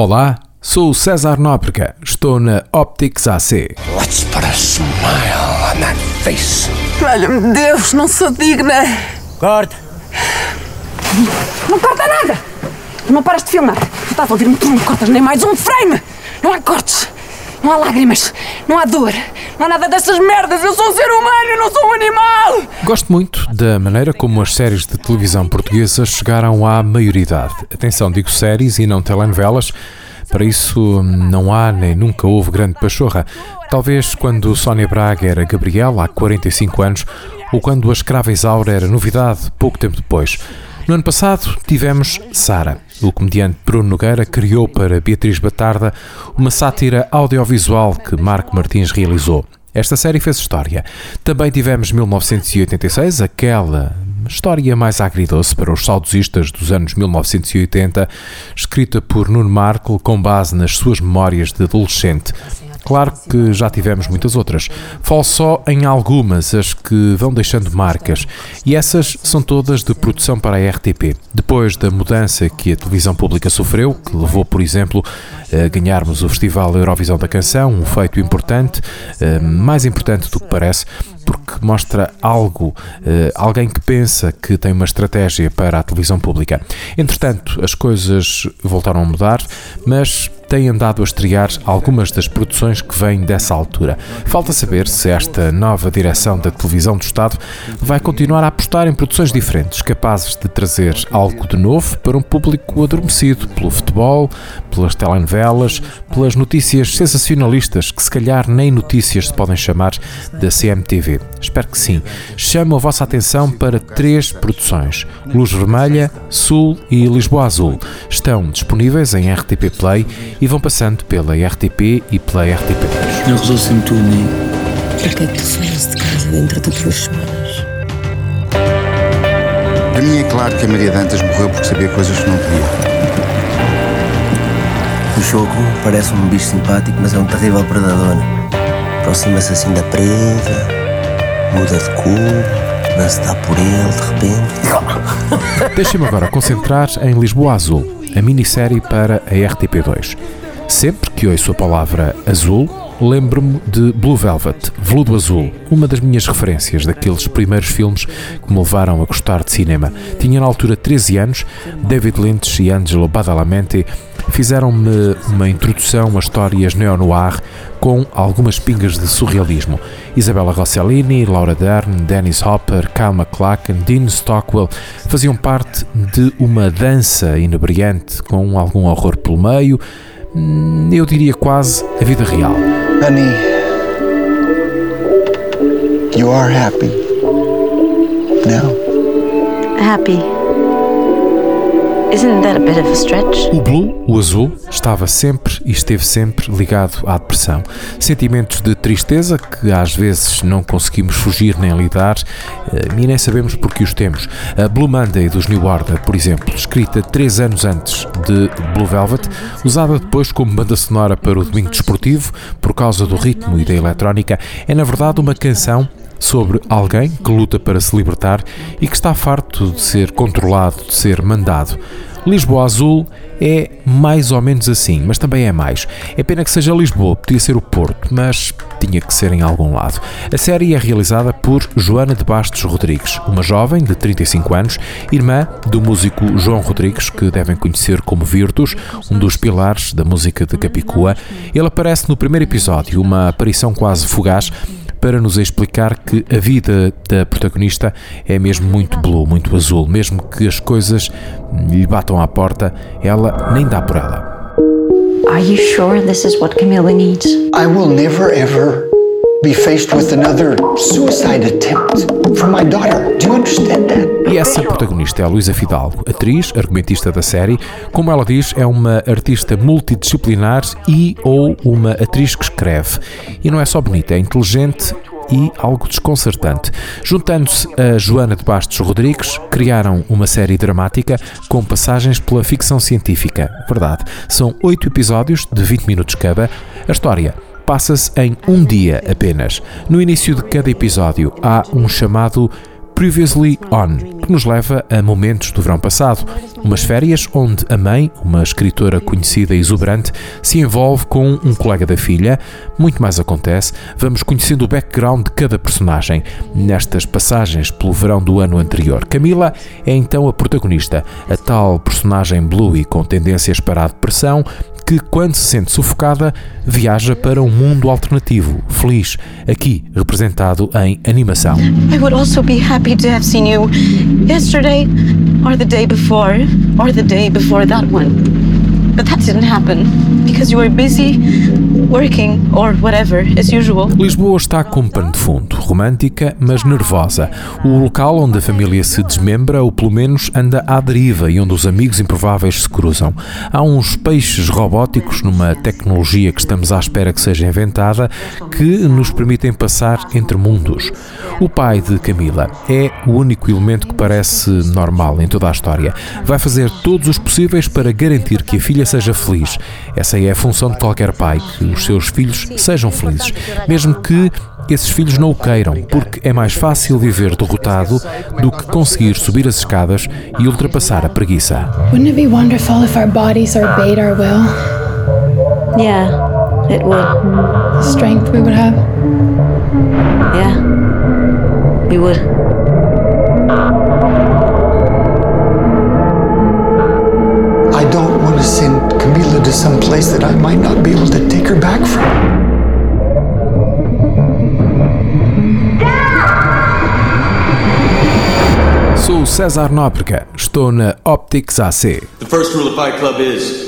Olá, sou o César Nóbrega, estou na Optics AC. Let's put a smile on that face. Olha-me Deus, não sou digna. Corta! Não corta nada! Não paras de filmar. Tu estás a ouvir-me, tu não cortas nem mais um frame! Não há cortes, não há lágrimas, não há dor, não há nada dessas merdas. Eu sou um ser humano, eu não sou um animal! Gosto muito da maneira como as séries de televisão portuguesas chegaram à maioridade. Atenção, digo séries e não telenovelas. Para isso não há nem nunca houve grande pachorra. Talvez quando Sónia Braga era Gabriela, há 45 anos, ou quando a Escrava Isaura era novidade, pouco tempo depois. No ano passado tivemos Sara. O comediante Bruno Nogueira criou para Beatriz Batarda uma sátira audiovisual que Marco Martins realizou. Esta série fez história. Também tivemos 1986, aquela história mais agridoce para os saudosistas dos anos 1980, escrita por Nuno Marco com base nas suas memórias de adolescente. Claro que já tivemos muitas outras. Falo só em algumas, as que vão deixando marcas. E essas são todas de produção para a RTP. Depois da mudança que a televisão pública sofreu, que levou, por exemplo, a ganharmos o Festival Eurovisão da Canção, um feito importante, eh, mais importante do que parece, porque mostra algo, eh, alguém que pensa que tem uma estratégia para a televisão pública. Entretanto, as coisas voltaram a mudar, mas tem andado a estrear algumas das produções que vêm dessa altura. Falta saber se esta nova direção da televisão do Estado vai continuar a apostar em produções diferentes, capazes de trazer algo de novo para um público adormecido pelo futebol, pelas telenovelas, pelas notícias sensacionalistas que se calhar nem notícias se podem chamar da CMTV. Espero que sim. Chamo a vossa atenção para três produções: Luz Vermelha, Sul e Lisboa Azul. Estão disponíveis em RTP Play e vão passando pela RTP e pela RTP2. Eu resolvo sempre tudo, nem. Para que é que tu saias de casa dentro de duas semanas? Para mim é claro que a Maria Dantas morreu porque sabia coisas que não podia. O choco parece um bicho simpático, mas é um terrível predador. Aproxima-se assim da presa, muda de cor, não se dá por ele de repente. Deixem-me agora concentrar em Lisboa Azul, a minissérie para a RTP2. Sempre que ouço a palavra azul, lembro-me de Blue Velvet, Veludo Azul, uma das minhas referências daqueles primeiros filmes que me levaram a gostar de cinema. Tinha na altura 13 anos, David Lynch e Angelo Badalamenti fizeram-me uma introdução a histórias neo-noir com algumas pingas de surrealismo. Isabella Rossellini, Laura Dern, Dennis Hopper, Kyle MacLachlan, Dean Stockwell faziam parte de uma dança inebriante com algum horror pelo meio, hum, eu diria quase a vida real. Honey, you are happy. Now. Happy. Isn't that a bit of a stretch? O blue, o azul, estava sempre e esteve sempre ligado à depressão. Sentimentos de tristeza que às vezes não conseguimos fugir nem lidar eh, e nem sabemos porque os temos. A Blue Monday dos New Order, por exemplo, escrita três anos antes de Blue Velvet, usada depois como banda sonora para o domingo desportivo por causa do ritmo e da eletrónica, é na verdade uma canção sobre alguém que luta para se libertar e que está farto de ser controlado, de ser mandado. Lisboa Azul é mais ou menos assim, mas também é mais. É pena que seja Lisboa, podia ser o Porto, mas tinha que ser em algum lado. A série é realizada por Joana de Bastos Rodrigues, uma jovem de 35 anos, irmã do músico João Rodrigues, que devem conhecer como Virtus, um dos pilares da música de Capicua. Ele aparece no primeiro episódio, uma aparição quase fugaz, para nos explicar que a vida da protagonista é mesmo muito blue, muito azul, mesmo que as coisas lhe batam à porta, ela nem dá por ela. Are you sure this is what Camilla needs? I will never ever be faced with another suicide attempt for my daughter. Do you understand that? E essa protagonista é a Luísa Fidalgo, atriz, argumentista da série. Como ela diz, é uma artista multidisciplinar e ou uma atriz que escreve. E não é só bonita, é inteligente e algo desconcertante. Juntando-se a Joana de Bastos Rodrigues, criaram uma série dramática com passagens pela ficção científica. Verdade, são oito episódios de 20 minutos cada. A história passa-se em um dia apenas. No início de cada episódio há um chamado Previously On, que nos leva a momentos do verão passado. Umas férias onde a mãe, uma escritora conhecida e exuberante, se envolve com um colega da filha. Muito mais acontece. Vamos conhecendo o background de cada personagem nestas passagens pelo verão do ano anterior. Camila é então a protagonista, a tal personagem Bluey com tendências para a depressão, que, quando se sente sufocada, viaja para um mundo alternativo, feliz, aqui representado em animação. I would also be happy to have seen you yesterday, or the day before, or the day before that one. But that didn't happen because you were busy working or whatever, as usual. Lisboa está como pano de fundo, romântica, mas nervosa. O local onde a família se desmembra, ou pelo menos anda à deriva e onde os amigos improváveis se cruzam. Há uns peixes robóticos numa tecnologia que estamos à espera que seja inventada que nos permitem passar entre mundos. O pai de Camila é o único elemento que parece normal em toda a história. Vai fazer todos os possíveis para garantir que a filha seja feliz. Essa é a função de qualquer pai, que os seus filhos sejam felizes, mesmo que esses filhos não o queiram, porque é mais fácil viver derrotado do que conseguir subir as escadas e ultrapassar a preguiça. Wouldn't it be wonderful if our bodies obeyed our will? Yeah, it would. The strength we would have? Yeah, we would. I don't want to send Camila to some place that I might not be able to take her back from. César Nóbrega, estou na Optics AC. The first rule of Fight Club is